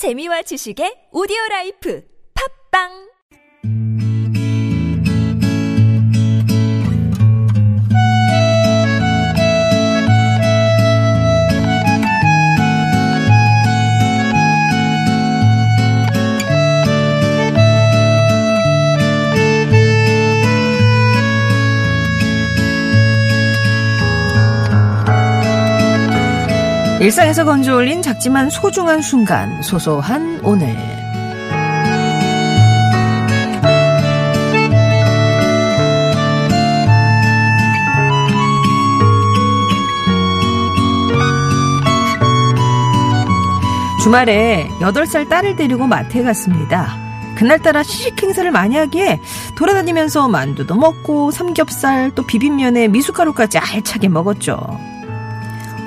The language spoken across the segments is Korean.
재미와 지식의 오디오 라이프. 팝빵 일상에서 건져 올린 작지만 소중한 순간, 소소한 오늘. 주말에 8살 딸을 데리고 마트에 갔습니다. 그날따라 시식 행사를 많이 하기에 돌아다니면서 만두도 먹고 삼겹살 또 비빔면에 미숫가루까지 알차게 먹었죠.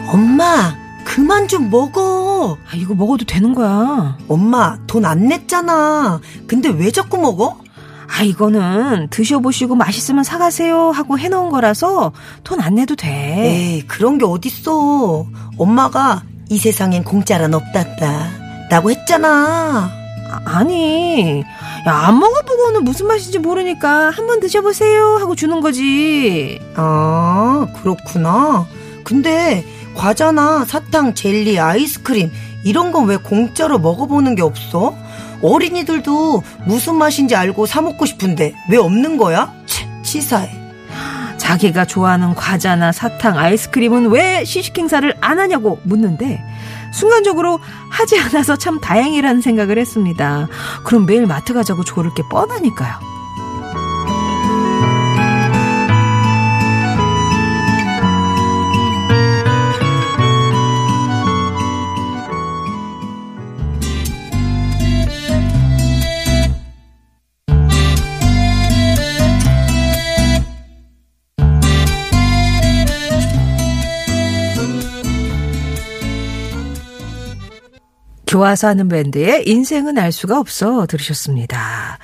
엄마, 그만 좀 먹어. 아, 이거 먹어도 되는 거야. 엄마, 돈 안 냈잖아. 근데 왜 자꾸 먹어? 아, 이거는 드셔보시고 맛있으면 사가세요 하고 해놓은 거라서 돈 안 내도 돼. 에이, 그런 게 어딨어. 엄마가 이 세상엔 공짜란 없단다. 라고 했잖아. 아, 아 니, 야, 안 먹어보고는 무슨 맛인지 모르니까 한번 드셔보세요 하고 주는 거지. 아, 그렇구나. 근데 과자나 사탕, 젤리, 아이스크림 이런 건 왜 공짜로 먹어보는 게 없어? 어린이들도 무슨 맛인지 알고 사 먹고 싶은데 왜 없는 거야? 치, 치사해. 자기가 좋아하는 과자나 사탕, 아이스크림은 왜 시식 행사를 안 하냐고 묻는데 순간적으로 하지 않아서 참 다행이라는 생각을 했습니다. 그럼 매일 마트 가자고 조를 게 뻔하니까요. 좋아서 하는 밴드의 인생은 알 수가 없어 들으셨습니다.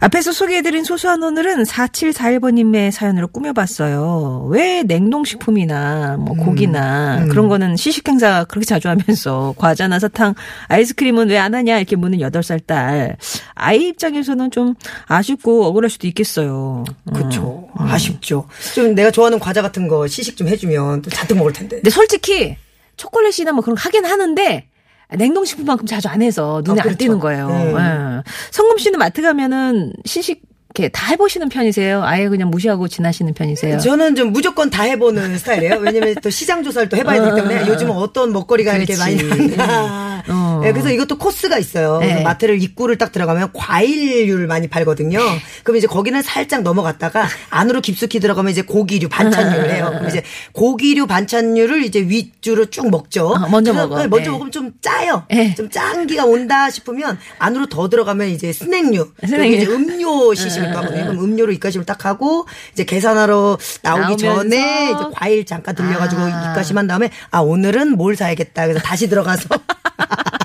앞에서 소개해드린 소소한 오늘은 4741번님의 사연으로 꾸며봤어요. 왜 냉동식품이나 뭐 고기나 음. 그런 거는 시식행사 그렇게 자주 하면서 과자나 사탕, 아이스크림은 왜 안 하냐 이렇게 묻는 8살 딸. 아이 입장에서는 좀 아쉽고 억울할 수도 있겠어요. 음. 그쵸. 아쉽죠. 좀 내가 좋아하는 과자 같은 거 시식 좀 해주면 또 잔뜩 먹을 텐데. 근데 솔직히 초콜릿이나 뭐 그런 거 하긴 하는데 냉동식품만큼 자주 안 해서 눈에 아, 안 그렇죠. 띄는 거예요. 네. 예. 성금 씨는 마트 가면은 시식 이렇게 다 해보시는 편이세요? 아예 그냥 무시하고 지나시는 편이세요? 저는 좀 무조건 다 해보는 스타일이에요. 왜냐면 또 시장 조사를 또 해봐야 되기 때문에 요즘은 어떤 먹거리가 이렇게 많이 그렇지. 나왔나. 어. 네, 그래서 이것도 코스가 있어요. 네. 마트를 입구를 딱 들어가면 과일류를 많이 팔거든요. 그럼 이제 거기는 살짝 넘어갔다가 안으로 깊숙이 들어가면 이제 고기류 반찬류를 해요. 그럼 이제 고기류 반찬류를 이제 윗줄로 쭉 먹죠. 어, 먼저 먹어. 네, 먼저 네. 먹으면 좀 짜요. 네. 좀 짠기가 온다 싶으면 안으로 더 들어가면 이제 스낵류. 스낵류. 이제 음료 시식 을또 하거든요. 그럼 음료로 입가심을 딱 하고 이제 계산하러 나오기. 전에 이제 과일 잠깐 들려가지고 아. 입가심한 다음에 아 오늘은 뭘 사야겠다. 그래서 다시 들어가서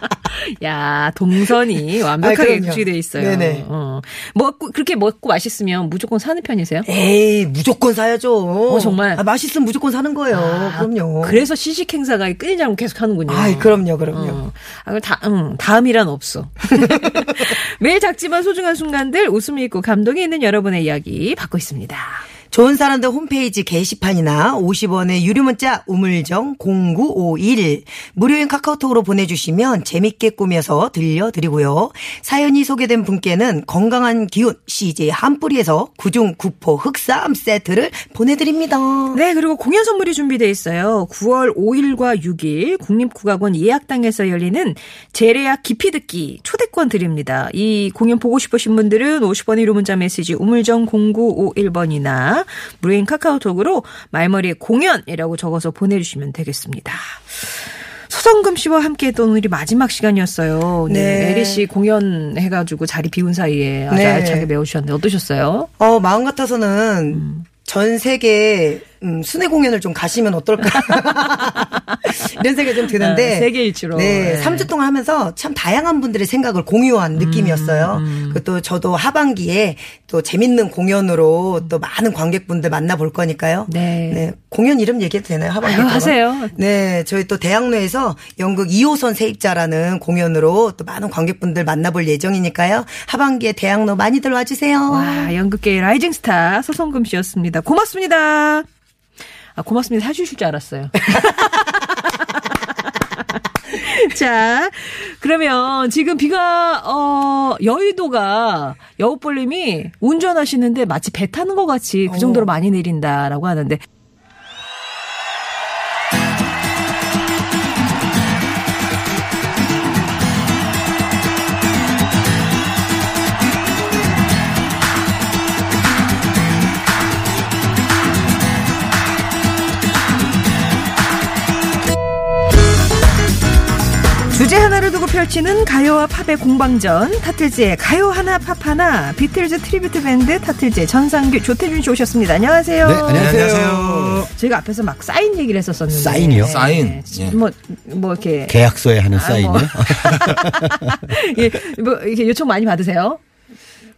야 동선이 완벽하게 아, 그럼요. 구축이 돼 있어요. 네네. 어. 먹고 그렇게 먹고 맛있으면 무조건 사는 편이세요? 에이 무조건 사야죠. 어, 정말? 아, 맛있으면 무조건 사는 거예요. 아, 그럼요. 그래서 시식 행사가 끊이지 않고 계속 하는군요. 아이 그럼요, 그럼요. 어. 아, 다, 응, 다음이란 없어. 매일 작지만 소중한 순간들 웃음이 있고 감동이 있는 여러분의 이야기 받고 있습니다. 좋은 사람들 홈페이지 게시판이나 50원의 유료 문자 우물정 0951 무료인 카카오톡으로 보내주시면 재밌게 꾸며서 들려드리고요. 사연이 소개된 분께는 건강한 기운 CJ 한뿌리에서 구중 구포 흑삼 세트를 보내드립니다. 네, 그리고 공연 선물이 준비되어 있어요. 9월 5일과 6일 국립국악원 예약당에서 열리는 재래약 깊이 듣기 초대권 드립니다. 이 공연 보고 싶으신 분들은 50원의 유료 문자 메시지 우물정 0951번이나 무료인 카카오톡으로 말머리에 공연이라고 적어서 보내주시면 되겠습니다. 서성금 씨와 함께 했던 오늘이 마지막 시간이었어요. 네. 네. 에리 씨 공연 해가지고 자리 비운 사이에 아주 네. 알차게 메우셨는데 어떠셨어요? 어, 마음 같아서는 전 세계 음, 순회 공연을 좀 가시면 어떨까. 이런 생각이 좀 드는데. 네, 세계 일주로. 네. 네. 3주 동안 하면서 참 다양한 분들의 생각을 공유한 느낌이었어요. 그또 저도 하반기에 또 재밌는 공연으로 또 많은 관객분들 만나볼 거니까요. 네. 공연 이름 얘기해도 되나요? 하반기 아유, 동안? 하세요. 네. 저희 또 대학로에서 연극 2호선 세입자라는 공연으로 또 많은 관객분들 만나볼 예정이니까요. 하반기에 대학로 많이들 와주세요. 와, 연극계의 라이징 스타 서성금 씨였습니다. 고맙습니다. 아, 고맙습니다. 사주실 줄 알았어요. 자, 그러면 지금 비가, 어, 여의도가 여우볼님이 운전하시는데 마치 배 타는 것 같이 그 정도로 많이 내린다라고 하는데 펼치는 가요와 팝의 공방전 타틀즈의 가요 하나 팝 하나 비틀즈 tribute 밴드 타틀즈의 전상규 조태준 씨 오셨습니다. 안녕하세요. 네, 안녕하세요. 안녕하세요. 저희가 앞에서 막 사인 얘기를 했었었는데 사인이요? 사인. 예. 뭐, 뭐 이렇게 계약서에 하는 아, 사인이요? 뭐. 예, 뭐 이렇게 요청 많이 받으세요?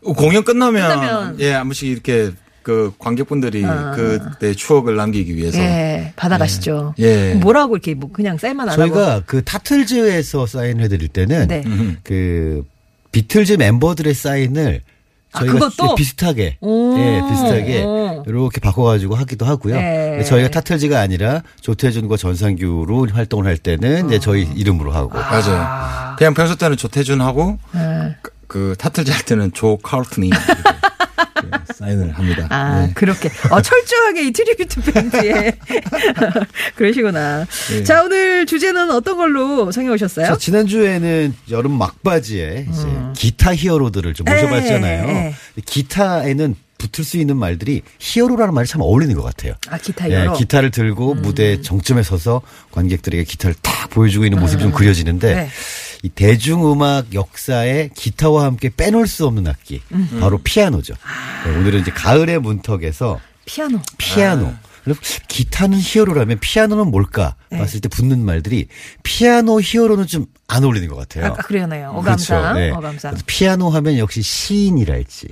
공연 끝나면, 끝나면. 예, 한 번씩 이렇게 그 관객분들이 그때 추억을 남기기 위해서 예, 받아가시죠. 예. 뭐라고 이렇게 뭐 그냥 사인만 안 하고 저희가 그 타틀즈에서 사인을 해드릴 때는 네. 그 비틀즈 멤버들의 사인을 아, 저희가 그것도? 비슷하게 오. 예 비슷하게 오. 이렇게 바꿔가지고 하기도 하고요. 네. 근데 저희가 타틀즈가 아니라 조태준과 전상규로 활동을 할 때는 이제 저희 이름으로 하고 맞아요. 그냥 평소 때는 조태준하고 네. 그, 그 타틀즈 할 때는 조 예, 사인을 합니다. 아, 네. 그렇게. 어, 철저하게 이 tribute 밴드에. 그러시구나. 네. 자, 오늘 주제는 어떤 걸로 정해 오셨어요? 자, 지난주에는 여름 막바지에 이제 음. 기타 히어로들을 좀 모셔봤잖아요. 네, 네. 기타에는 붙을 수 있는 말들이 히어로라는 말이 참 어울리는 것 같아요. 아, 기타 예, 여러. 기타를 들고 음. 무대 정점에 서서 관객들에게 기타를 탁 보여주고 있는 모습이 좀 그려지는데 네. 이 대중음악 역사에 기타와 함께 빼놓을 수 없는 악기 음. 바로 피아노죠. 아. 네, 오늘은 이제 가을의 문턱에서 피아노. 피아노. 그리고 기타는 히어로라면 피아노는 뭘까 네. 봤을 때 붙는 말들이 피아노 히어로는 좀안 어울리는 것 같아요. 아까 그러네요. 어감상. 그렇죠. 네. 어감상. 피아노 하면 역시 시인이랄지.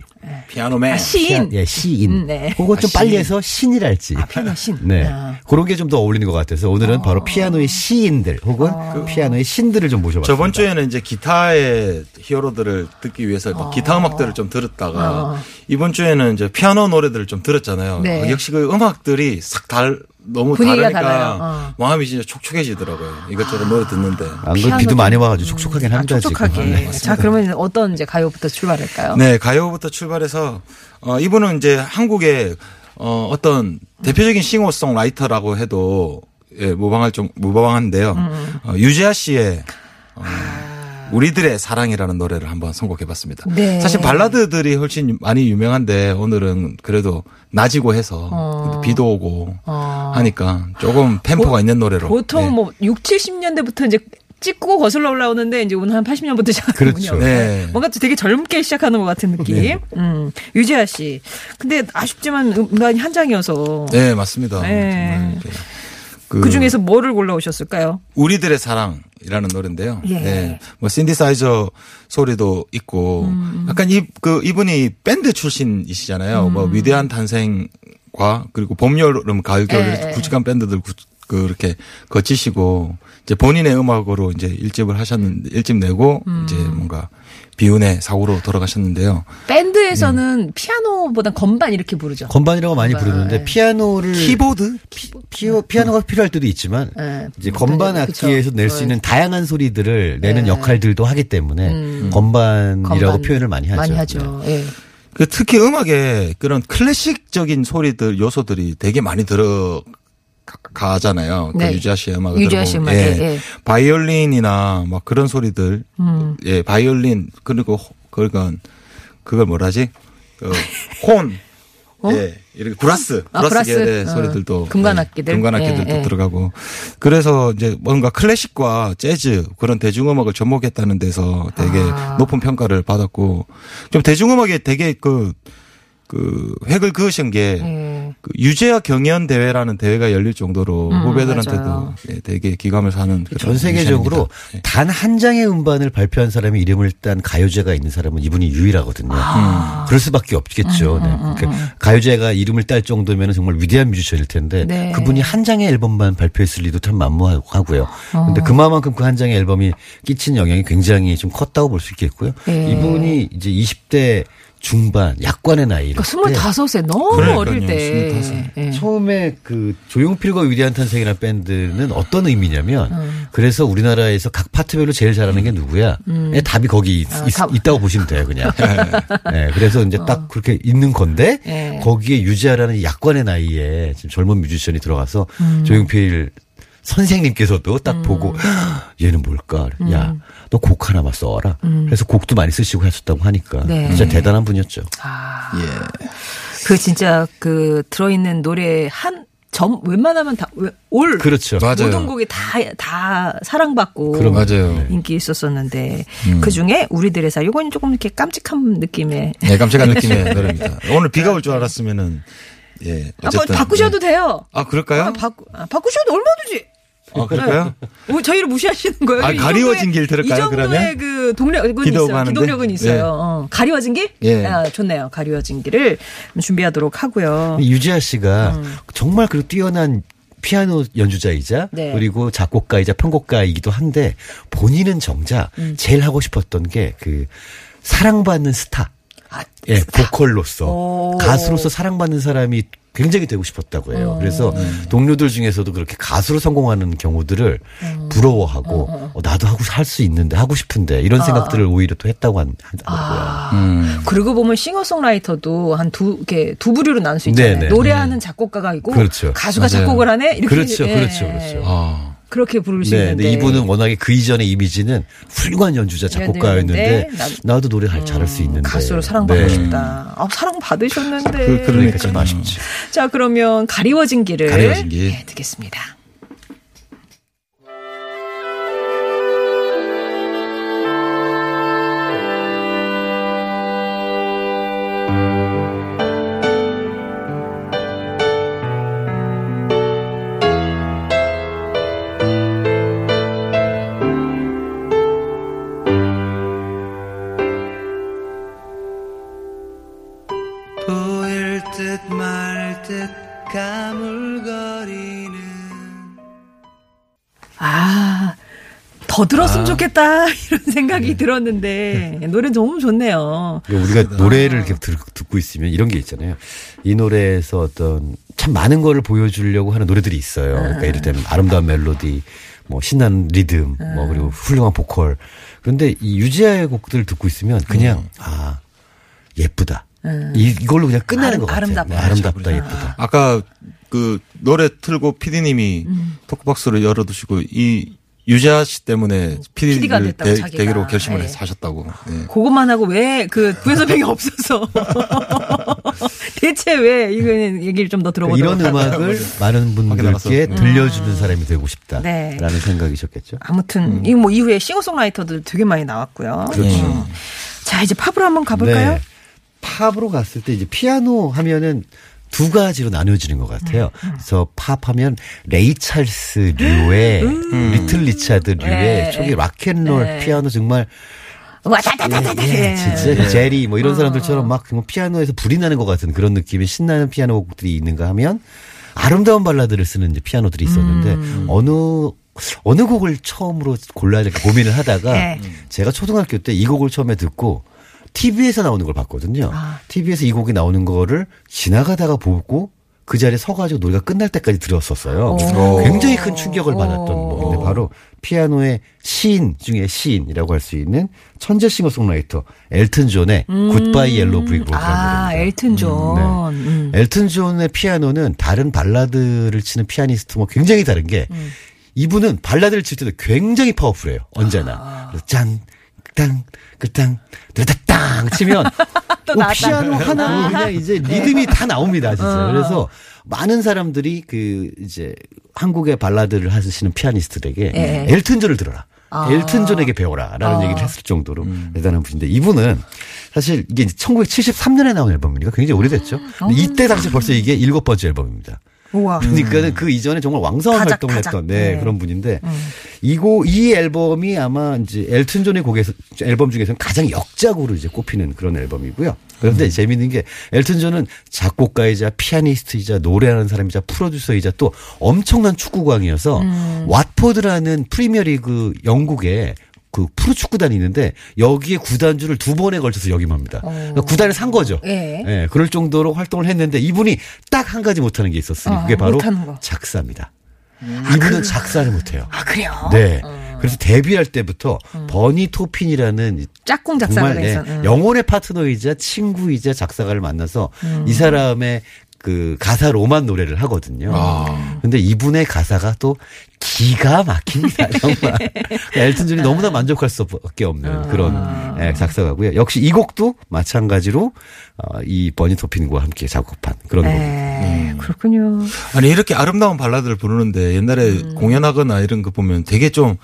피아노맨. 아, 시인. 피아- 예, 시인. 음, 네. 혹은 좀 아, 빨리. 해서 신이랄지. 아, 피아노 신. 네. 아. 그런 게 좀 더 어울리는 것 같아서 오늘은 바로 피아노의 시인들 혹은 그 피아노의 신들을 좀 모셔봤습니다. 저번 주에는 이제 기타의 히어로들을 듣기 위해서 막 기타 음악들을 좀 들었다가 어. 이번 주에는 이제 피아노 노래들을 좀 들었잖아요. 네. 어, 역시 그 음악들이 싹 달, 너무 분위기가 다르니까 달라요. 어. 마음이 진짜 촉촉해지더라고요. 이것저것 노래 듣는데. 안 그래도 비도 좀- 많이 와가지고 촉촉하긴 아, 합니다. 촉촉하게. 지금. 네. 자, 그러면 어떤 이제 가요부터 출발할까요? 네, 가요부터 출발해서 어 이분은 이제 한국의 어 어떤 대표적인 싱어송라이터라고 해도 예, 무방할 좀 무방한데요. 음. 어, 유재하 씨의 어, 우리들의 사랑이라는 노래를 한번 선곡해봤습니다. 네. 사실 발라드들이 훨씬 많이 유명한데 오늘은 그래도 낮이고 해서 어. 비도 오고 어. 하니까 조금 템포가 있는 노래로. 보통 네. 뭐 6, 70년대부터 이제 찍고 거슬러 올라오는데 이제 오늘 한 80년부터 시작하는군요. 그렇죠. 네. 뭔가 또 되게 젊게 시작하는 것 같은 느낌. 네. 음, 유재하 씨. 근데 아쉽지만 음반이 한 장이어서 네, 맞습니다. 네. 그, 그 중에서 뭐를 골라오셨을까요? 우리들의 사랑 이라는 노래인데요. 예. 네. 뭐 신디사이저 소리도 있고 음. 약간 이 그 이분이 밴드 출신이시잖아요. 뭐 음. 위대한 탄생과 그리고 봄 여름 가을 겨울 예, 예. 굵직한 밴드들 구- 그렇게 거치시고 이제 본인의 음악으로 이제 일집을 하셨는데 일집 내고 음. 이제 뭔가 비운의 사고로 돌아가셨는데요. 밴드에서는 피아노 보다 건반 이렇게 부르죠. 건반이라고 많이 건반, 부르는데 네. 피아노를 키보드? 피, 피아노가 필요할 때도 있지만 네. 이제 건반 네. 악기에서 낼 수 있는 다양한 소리들을 내는 네. 역할들도 하기 때문에 음. 건반이라고 건반 표현을 많이 하죠. 많이 하죠. 예. 그 특히 음악에 그런 클래식적인 소리들 요소들이 되게 많이 들어 가잖아요. 네. 그 유재하 씨의 음악을 유재하 씨 들어보면. 음악에, 예. 바이올린이나 막 그런 소리들. 음. 예, 바이올린 그리고 호- 그건 그걸 뭐라지? 그 horn. 예, 이렇게 brass, 아, brass brass. 어. 소리들도 금관 예, 악기들. 금관 악기들도 예, 예. 들어가고 그래서 이제 뭔가 클래식과 재즈 그런 대중음악을 접목했다는 데서 되게 아. 높은 평가를 받았고 좀 대중음악에 되게 그, 그 획을 그으신 게 예. 그 유재하 경연 대회라는 대회가 열릴 정도로 후배들한테도 음, 맞아요. 예, 되게 귀감을 사는 전 세계적으로 뮤지션입니다. 예. 단 한 장의 음반을 발표한 사람이 이름을 딴 가요제가 있는 사람은 이분이 유일하거든요. 아. 그럴 수밖에 없겠죠. 네. 그러니까 가요제가 이름을 딸 정도면 정말 위대한 뮤지션일 텐데 네. 그분이 한 장의 앨범만 발표했을 리도 참 만무하고요. 어. 근데 그만큼 그 한 장의 앨범이 끼친 영향이 굉장히 좀 컸다고 볼 수 있겠고요. 네. 이분이 이제 20대 중반 약관의 나이를 그러니까 스물다섯에 너무 그러니까요, 어릴 때. 스물다섯. 예. 처음에 그 조용필과 위대한 탄생이라는 밴드는 어떤 의미냐면 음. 그래서 우리나라에서 각 파트별로 제일 잘하는 게 누구야? 의 답이 거기 있, 아, 답. 다고 보시면 돼요, 그냥. 네, 그래서 이제 딱 그렇게 있는 건데 예. 거기에 유지하라는 약관의 나이에 지금 젊은 뮤지션이 들어가서 음. 조용필 선생님께서도 딱 보고 얘는 뭘까? 음. 야, 너 곡 하나 만 써와라. 그래서 곡도 많이 쓰시고 하셨다고 하니까 네. 진짜 대단한 분이었죠. 아, 예. 그 진짜 그 들어있는 노래 한 점 웬만하면 다올 그렇죠. 맞아요. 모든 곡이 다 다 사랑받고 그럼 맞아요. 네. 인기 있었었는데 음. 그 중에 우리들의 사 이건 조금 이렇게 깜찍한 느낌의 네, 깜찍한 느낌의 노래입니다. 오늘 비가 올 줄 알았으면은 예. 한번 어쨌든 바꾸셔도 네. 돼요. 아 그럴까요? 아, 바꾸 아, 바꾸셔도 얼마든지. 아 그럴까요? 뭐 저희를 무시하시는 거예요? 아, 이 가리워진 정도의- 길 들을까요, 이 정도의 그러면? 그 동력은 있어요. 하는데? 기동력은 있어요. 예. 어, 가리워진 길? 예. 아, 좋네요. 가리워진 길을 준비하도록 하고요. 유지아 씨가 정말 그 뛰어난 피아노 연주자이자 네. 그리고 작곡가이자 편곡가이기도 한데 본인은 정작 제일 하고 싶었던 게 그 사랑받는 스타. 예, 보컬로서 오. 가수로서 사랑받는 사람이 굉장히 되고 싶었다고 해요. 그래서 동료들 중에서도 그렇게 가수로 성공하는 경우들을 부러워하고 어, 나도 하고 할 수 있는데 하고 싶은데 이런 생각들을 오히려 또 했다고 한- 하더라고요. 음. 그러고 보면 싱어송라이터도 한 두, 이렇게 두 부류로 나눌 수 있잖아요. 네네. 노래하는 작곡가가 있고 그렇죠. 가수가 맞아요. 작곡을 하네? 이렇게. 그렇죠, 예. 그렇죠, 그렇죠. 아. 그렇게 부를 수 네, 있는데. 이분은 워낙에 그 이전의 이미지는 훌륭한 연주자 작곡가였는데 네, 나- 나도 노래 잘 잘할 수 있는데 가수로 사랑받고 네. 싶다. 아, 사랑 받으셨는데. 그, 그러니까 좀 그러니까요. 아쉽지. 자, 그러면 가리워진 길을 가리워진 길. 네, 듣겠습니다. 더 들었으면 좋겠다. 이런 생각이 들었는데, 노래 너무 좋네요. 우리가 노래를 이렇게 들- 듣고 있으면 이런 게 있잖아요. 이 노래에서 어떤 참 많은 거를 보여주려고 하는 노래들이 있어요. 그러니까 이를테면 아름다운 멜로디, 뭐 신나는 리듬, 뭐 그리고 훌륭한 보컬. 그런데 이 유지아의 곡들을 듣고 있으면 그냥 아 예쁘다. 이, 이걸로 그냥 끝나는 아름- 것 같아요. 아름답다. 네, 아름답다, 예쁘다. 아까 그 노래 틀고 PD님이 음. 토크박스를 열어두시고 이 유자 씨 때문에 PD가 PD를 됐다고, 자기가. 되기로 결심을 네. 해서 하셨다고. 네. 그것만 하고 왜그 부에서병이 없어서 대체 왜 이거는 얘기를 좀 더 들어보도록 이런 음악을 많은 분들께. 들려주는 사람이 되고 네. 싶다라는 생각이셨겠죠. 아무튼 이뭐 이후에 싱어송라이터들 되게 많이 나왔고요. 그렇죠. 음. 자 이제 팝으로 한번 가볼까요? 네. 팝으로 갔을 때 이제 피아노 하면은 두 가지로 나뉘어지는 것 같아요. 음, 그래서 팝하면 레이 찰스 류의 리틀 리차드 류의 음. 네. 초기 락앤롤 네. 피아노 정말 와다다다다다. 예, 진짜 제리 뭐 이런 사람들처럼 막 정말 피아노에서 불이 나는 것 같은 그런 느낌의 신나는 피아노 곡들이 있는가 하면 아름다운 발라드를 쓰는 이제 피아노들이 있었는데 음. 어느 어느 곡을 처음으로 골라야 될까 고민을 하다가 네. 제가 초등학교 때 이 곡을 처음에 듣고 TV에서 나오는 걸 봤거든요. 아. TV에서 이 곡이 나오는 거를 지나가다가 보고 그 자리에 서가지고 노래가 끝날 때까지 들었었어요. 오. 굉장히 큰 충격을 받았던 곡인데 바로 피아노의 시인 중에 시인이라고 할 수 있는 천재 싱어송라이터 엘튼 존의 Goodbye Yellow Brick Road라는 아 노래입니다. 엘튼 존. 네. 음. 엘튼 존의 피아노는 다른 발라드를 치는 피아니스트와 굉장히 다른 게 음. 이분은 발라드를 칠 때도 굉장히 파워풀해요. 언제나. 아. 그 땅, 그땅, 드다땅 치면 뭐. 피아노 하나 그냥 이제 리듬이 다 나옵니다, 진짜. 그래서 많은 사람들이 그 이제 한국의 발라드를 하시는 피아니스트들에게 예. 엘튼 존을 들어라. 아. 엘튼 존에게 배워라라는 아. 얘기를 했을 정도로 대단한 분인데 이분은 사실 이게 1973년에 나온 앨범이니까 굉장히 오래됐죠. 근데 이때 당시 벌써 이게 일곱 번째 앨범입니다. 우와. 그러니까는 그 이전에 정말 왕성한 가작, 활동을 가작. 했던 네, 네. 그런 분인데 이고 이 앨범이 아마 이제 엘튼 존의 곡에서 앨범 중에서는 가장 역작으로 이제 꼽히는 그런 앨범이고요. 그런데 재미있는 게 엘튼 존은 작곡가이자 피아니스트이자 노래하는 사람이자 프로듀서이자 또 엄청난 축구광이어서 왓포드라는 프리미어리그 영국에 그 프로 축구단이 있는데 여기에 구단주를 두 번에 걸쳐서 역임합니다. 그러니까 구단을 산 거죠. 예. 예, 그럴 정도로 활동을 했는데 이분이 딱 한 가지 못하는 게 있었으니 어, 그게 바로. 작사입니다. 이분은 작사를 못해요. 아, 그래요? 네. 그래서 데뷔할 때부터 버니 토핀이라는 이 짝꿍 작사가 정말 네. 응. 영혼의 파트너이자 친구이자 작사가를 만나서 음. 이 사람의 그 가사로만 노래를 하거든요. 아. 근데 이분의 가사가 또 기가 막힙니다. 정말. 엘튼 존이 너무나 만족할 수밖에 없는 그런 예, 작사가고요. 역시 이 곡도 마찬가지로 어, 이 버니 토핀과 함께 작업한 그런 곡입니다. 네, 그렇군요. 아니 이렇게 아름다운 발라드를 부르는데 옛날에 음. 공연하거나 이런 거 보면 되게 좀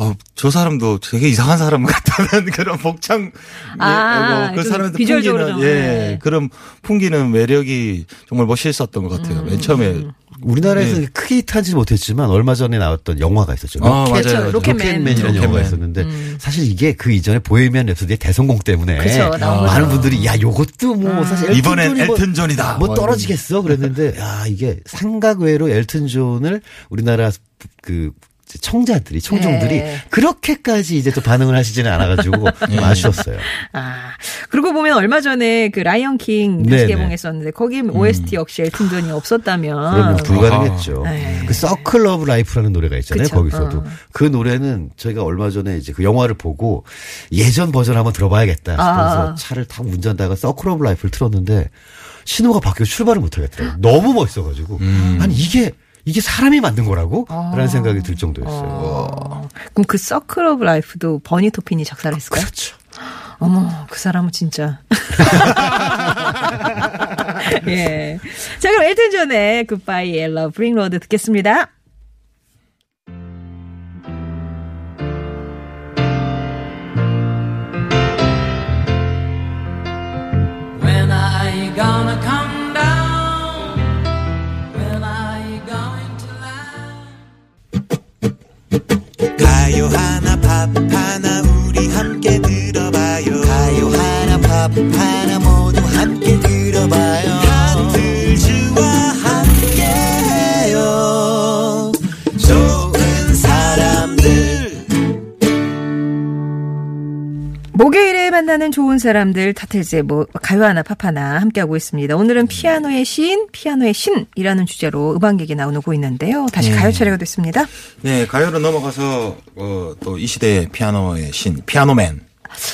어, 저 사람도 되게 이상한 사람 같다는 그런 복장, 아, 예, 그좀 사람한테 비주얼적으로 풍기는, 좀, 예, 네. 그런 풍기는 매력이 정말 멋있었던 것 같아요. 음. 맨 처음에. 우리나라에서 크게 히트하지 못했지만 얼마 전에 나왔던 영화가 있었죠. 아, Rocket, 그렇죠. 맞아요. Rocketman. Rocketman이라는 영화가 Rocketman. 있었는데 사실 이게 그 이전에 Bohemian Rhapsody의 대성공 때문에 그쵸, 나온 많은. 분들이 야 요것도 뭐 사실 엘튼 이번엔 뭐- 엘튼 존이다. 뭐 뭐 떨어지겠어 그랬는데 야 이게 생각외로 엘튼 존을 우리나라 그 청자들이 청중들이 네. 그렇게까지 이제 또 반응을 하시지는 않아가지고 좀 아쉬웠어요. 아, 그러고 보면 얼마 전에 그 Lion King 다시 네네. 개봉했었는데 거기 OST 역시 엘튼 존이 없었다면 그러면 불가능했죠. 아. 네. 그 Circle of Life라는 노래가 있잖아요. 그쵸. 거기서도 어. 그 노래는 저희가 얼마 전에 이제 그 영화를 보고 예전 버전 한번 들어봐야겠다 싶어서 아. 차를 타고 운전하다가 Circle of Life를 틀었는데 신호가 바뀌어 출발을 못 하겠더라고요. 너무 멋있어가지고 아니 이게 이게 사람이 만든 거라고? 라는 생각이 들 정도였어요. 어, 그럼 그 Circle of Life도 버니 토핀이 작사를 했을까요? 그렇죠. 어머, 그 사람은 진짜. 예. 자, 그럼 엘튼 존의 Goodbye Yellow Brick Road 듣겠습니다. 하나 우리 함께 들어봐요. 가요 하나 팝 하나 만나는 좋은 사람들 타틀즈의 뭐 가요 하나 팝 하나 함께하고 있습니다. 오늘은 피아노의 시인, 피아노의 신이라는 주제로 음악 얘기 나누고 있는데요. 다시 가요 차례가 됐습니다. 네, 가요로 넘어가서, 어, 또 이 시대의 피아노의 신, 피아노맨.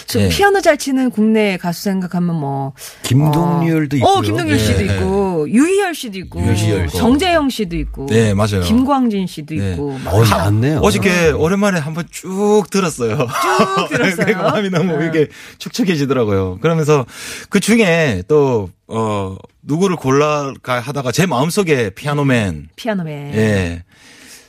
저 예. 피아노 잘 치는 국내 가수 생각하면 뭐 김동률도 어, 있고요. 어, 김동률 씨도 예, 있고 유희열 씨도 있고 유희열 씨. 정재영 씨도 있고 네, 맞아요. 김광진 씨도 네. 있고 막 어, 많네요. 어저께 오랜만에 한번 쭉 들었어요. 쭉 들었어요? 그러니까 마음이 너무 어. 이게 축축해지더라고요. 그러면서 그 중에 또, 어, 누구를 골라가 하다가 제 마음속에 피아노맨, 피아노맨. 예,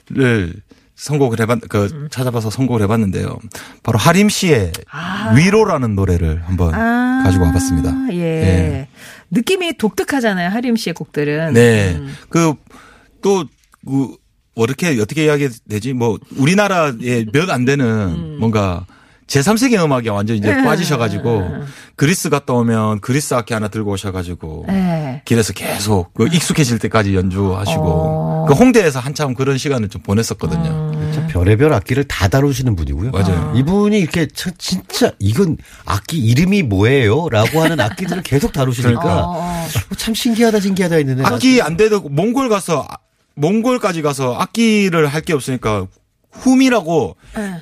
를 선곡을 해봤, 그, 음. 찾아봐서 선곡을 해봤는데요. 바로 하림 씨의 아. 위로라는 노래를 한번 아, 가지고 와봤습니다. 예. 예. 느낌이 독특하잖아요. 하림 씨의 곡들은. 네. 음. 그, 또, 그, 뭐 이렇게 어떻게 이야기 되지? 뭐, 우리나라에 몇 안 되는 음. 뭔가 제3세계 음악에 완전 이제 네. 빠지셔가지고 그리스 갔다 오면 그리스 악기 하나 들고 오셔가지고 네. 길에서 계속 그 익숙해질 때까지 연주하시고 어. 그 홍대에서 한참 그런 시간을 좀 보냈었거든요. 참 별의별 악기를 다 다루시는 분이고요. 맞아요. 이분이 이렇게 참 진짜 이건 악기 이름이 뭐예요? 라고 하는 악기들을 계속 다루시니까 어, 어. 어, 참 신기하다 신기하다 했는데 악기 안 돼도 몽골 가서 아- 몽골까지 가서 악기를 할 게 없으니까 훔이라고 네.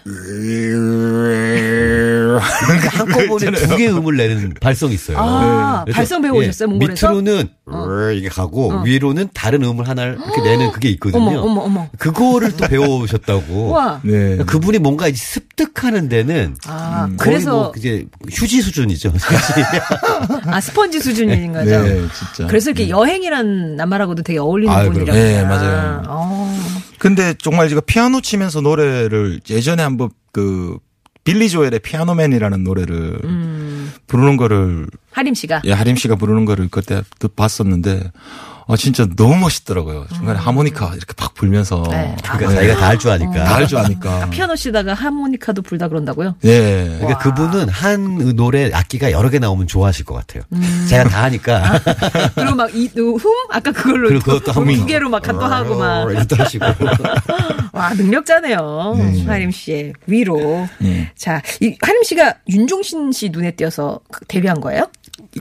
그러니까 한꺼번에 두 개의 음을 내는 발성이 있어요. 아, 그래서, 발성 배우셨어요, 예, 몽골에서? 어. 밑으로는 이게 가고 위로는 다른 음을 하나를 이렇게 내는 그게 있거든요. 어머, 어머, 어머. 그거를 또 배워오셨다고. 와. 네. 그분이 뭔가 이제 습득하는 데는 아, 음, 거의 그래서 뭐 이제 휴지 수준이죠. 아 스펀지 수준인 거죠. 네, 진짜. 그래서 이렇게 여행이란 낱말하고도 되게 어울리는 아유, 분이라고. 네, 맞아요. 어. 근데 정말 제가 피아노 치면서 노래를 예전에 한번 그 빌리 조엘의 피아노맨이라는 노래를 음. 부르는 거를 하림 씨가. 예, 하림 씨가 부르는 거를 그때 또 봤었는데 아 진짜 너무 멋있더라고요. 중간에 하모니카 이렇게 팍 불면서 음. 네. 그러니까 자기가 다 할 줄 아니까. 다 할 줄 아니까. 피아노 치다가 하모니카도 불다 그런다고요? 예. 그러니까 그분은 한 노래 악기가 여러 개 나오면 좋아하실 것 같아요. 음. 제가 다 하니까. 그리고 막 이, 흠? 아까 그걸로 그리고 그것도 두. 개로 막또 하고 막. 이것도 하시고. 와, 능력자네요. 하림 씨의 위로. 예. 자, 이 하림 씨가 윤종신 씨 눈에 띄어서 그 데뷔한 거예요?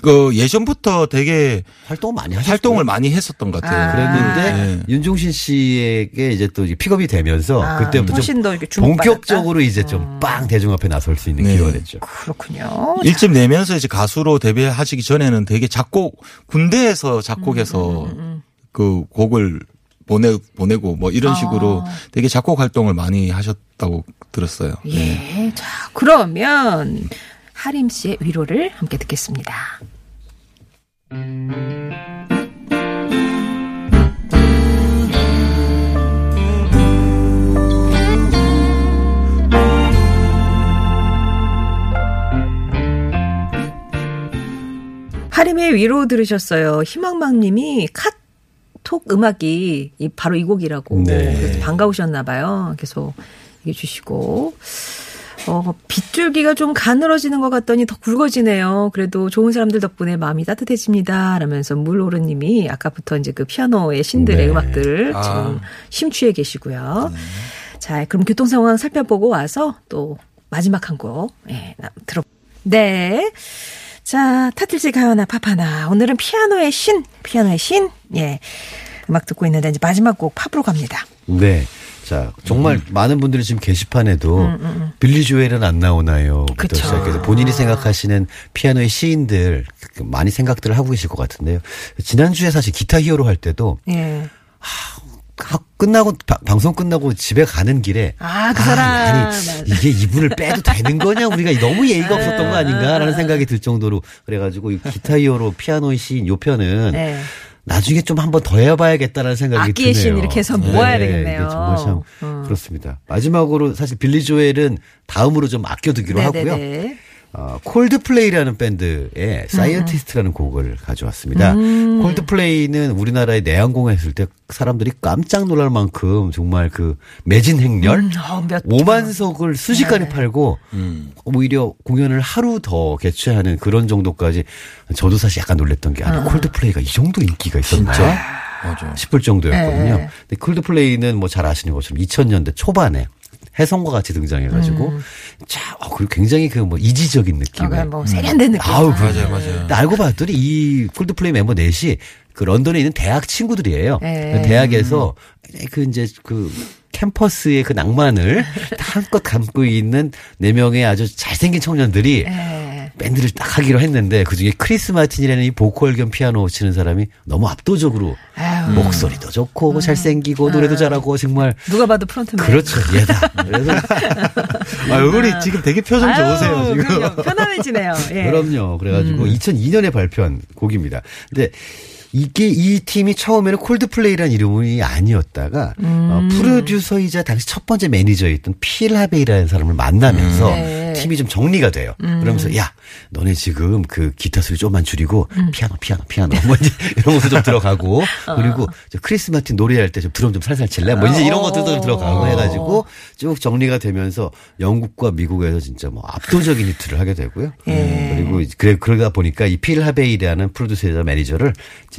그 예전부터 되게 활동을 많이 하셨어요. 활동을 많이 했었던 것 같아요. 아. 그랬는데 예. 윤종신 씨에게 이제 또 픽업이 되면서 아, 그때부터 훨씬 좀더 이렇게 주목받았다? 본격적으로 이제 좀 빵 대중 앞에 나설 수 있는 네. 기회가 됐죠. 그렇군요. 일집 내면서 이제 가수로 데뷔하시기 전에는 되게 작곡 군대에서 음, 작곡해서 그 곡을 보내 보내고 뭐 이런 아. 식으로 되게 작곡 활동을 많이 하셨다고 들었어요. 예. 자, 그러면 하림 씨의 위로를 함께 듣겠습니다. 하림의 위로 들으셨어요. 희망망님이 카톡 음악이 이- 바로 이 곡이라고 네. 반가우셨나 봐요. 계속 얘기해 주시고 어, 빗줄기가 좀 가늘어지는 것 같더니 더 굵어지네요. 그래도 좋은 사람들 덕분에 마음이 따뜻해집니다. 라면서 물오르님이 아까부터 이제 그 피아노의 신들의 네. 음악들을 아. 지금 심취해 계시고요. 자, 그럼 교통 상황 살펴보고 와서 또 마지막 한 곡, 예, 나- 들어. 네. 자, 타틀즈 가요 하나 팝 하나. 오늘은 피아노의 신, 피아노의 신, 예. 음악 듣고 있는데 이제 마지막 곡 팝으로 갑니다. 네. 자, 정말 음. 많은 분들이 지금 게시판에도 빌리 조엘은 안 나오나요? 부터. 시작해서 본인이 생각하시는 피아노의 시인들 그 많이 생각들을 하고 계실 것 같은데요. 지난주에 사실 기타 히어로 할 때도 예. 하- 끝나고 바- 방송 끝나고 집에 가는 길에 아, 그 사람. 아니 맞아. 이게 이분을 빼도 되는 거냐 우리가 너무 예의가 없었던 거 아닌가라는 생각이 들 정도로 그래가지고 이 기타 히어로 피아노의 시인 요 편은 네. 나중에 좀 한번 더 해봐야겠다라는 생각이 악기의 드네요. 신 이렇게 해서 모아야 네, 되겠네요. 이게 정말 참 음. 그렇습니다. 마지막으로 사실 빌리 조엘은 다음으로 좀 아껴두기로 하고요. 어, 콜드플레이라는 밴드의 Scientist라는 곡을 가져왔습니다. 음. 콜드플레이는 우리나라에 내한공연 했을 때 사람들이 깜짝 놀랄 만큼 정말 그 매진 행렬 음, 어, 몇 5만 석을 순식간에 네. 팔고 음. 오히려 공연을 하루 더 개최하는 그런 정도까지 저도 사실 약간 놀랬던 게 아니 콜드플레이가 이 정도 인기가 있었나 맞아. 싶을 정도였거든요. 네. 근데 콜드플레이는 뭐 잘 아시는 것처럼 2000년대 초반에 혜성과 같이 등장해가지고 자, 어, 그리고 굉장히 그 뭐 이지적인 어, 느낌의 그냥 뭐 세련된 느낌. 아우, 그- 맞아요, 맞아요. 근데 알고 봤더니 이 콜드플레이 멤버 넷이 그 런던에 있는 대학 친구들이에요. 네. 대학에서 그 이제 그 캠퍼스의 그 낭만을 한껏 담고 있는 네 명의 아주 잘생긴 청년들이 예. 밴드를 딱 하기로 했는데 그 중에 크리스 마틴이라는 이 보컬 겸 피아노 치는 사람이 너무 압도적으로 아유. 목소리도 좋고 잘생기고 노래도 잘하고 정말 누가 봐도 frontman. 그렇죠 얘다. 그래서 아, 얼굴이 지금 되게 표정 아유, 좋으세요, 지금. 그럼요. 편안해지네요. 예. 그럼요. 그래가지고 2002년에 발표한 곡입니다. 근데 이게 이 팀이 처음에는 콜드플레이라는 이름이 아니었다가 어, 프로듀서이자 당시 첫 번째 매니저였던 필 하베이라는 사람을 만나면서 네. 팀이 좀 정리가 돼요. 그러면서 야 너네 지금 그 기타 소리 좀만 줄이고 피아노 피아노 피아노 뭐 이제 이런 것도 좀 들어가고 그리고 저 크리스 마틴 노래할 때 좀 드럼 좀 살살 칠래 뭐 이제 이런 것들도 좀 들어가고 해가지고 쭉 정리가 되면서 영국과 미국에서 진짜 뭐 압도적인 히트를 하게 되고요. 예. 그리고 이제 그래 그러다 보니까 이 필 하베이라는 프로듀서이자 매니저를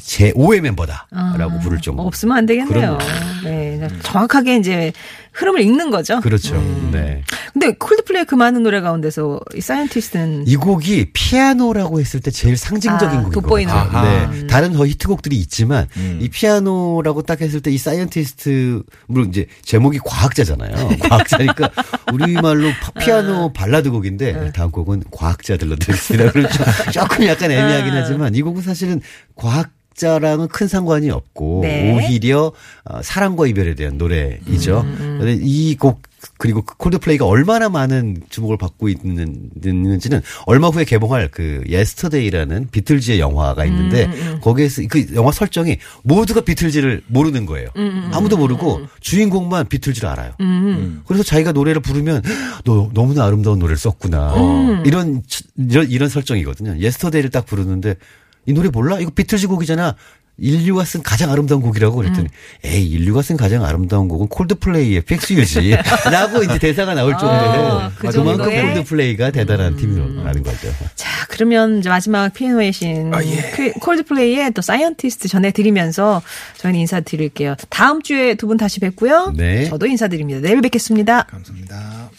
제 5의 멤버다라고 부를 정도. 없으면 안 되겠네요. 네, 정확하게 이제 흐름을 읽는 거죠. 그렇죠. 네. 근데 콜드플레이 그 많은 노래 가운데서 이 Scientist는 이 곡이 피아노라고 했을 때 제일 상징적인 아, 것 돋보이는. 아하. 네. 다른 더 히트곡들이 있지만 이 피아노라고 딱 했을 때 이 Scientist 물론 이제 제목이 과학자잖아요. 과학자니까 우리말로 파- 피아노 발라드 곡인데 다음 곡은 과학자들로 들겠습니다. 그렇죠. 조금 약간 애매하긴 하지만 이 곡은 사실은 과학자랑은 큰 상관이 없고 네. 오히려 어, 사랑과 이별에 대한 노래이죠. 근데 이곡 그리고 그 콜드플레이가 얼마나 많은 주목을 받고 있는, 있는지는 얼마 후에 개봉할 그 Yesterday라는 비틀즈의 영화가 있는데 거기에서 그 영화 설정이 모두가 비틀즈를 모르는 거예요. 아무도 모르고 주인공만 비틀즈를 알아요. 그래서 자기가 노래를 부르면 너 너무나 아름다운 노래를 썼구나. 이런 이런 이런 설정이거든요. Yesterday를 딱 부르는데 이 노래 몰라? 이거 비틀즈 곡이잖아. 인류가 쓴 가장 아름다운 곡이라고 그랬더니 에이 인류가 쓴 가장 아름다운 곡은 콜드플레이의 Fix You지 라고 이제 대사가 나올 정도로 그 그만큼? 콜드플레이가 대단한 팀이라는 거죠. 자, 그러면 이제 마지막 피아노의 신 아, 예. 그 콜드플레이의 또 Scientist 전해드리면서 저희는 인사드릴게요. 다음 주에 두 분 다시 뵙고요. 네. 저도 인사드립니다. 내일 뵙겠습니다. 감사합니다.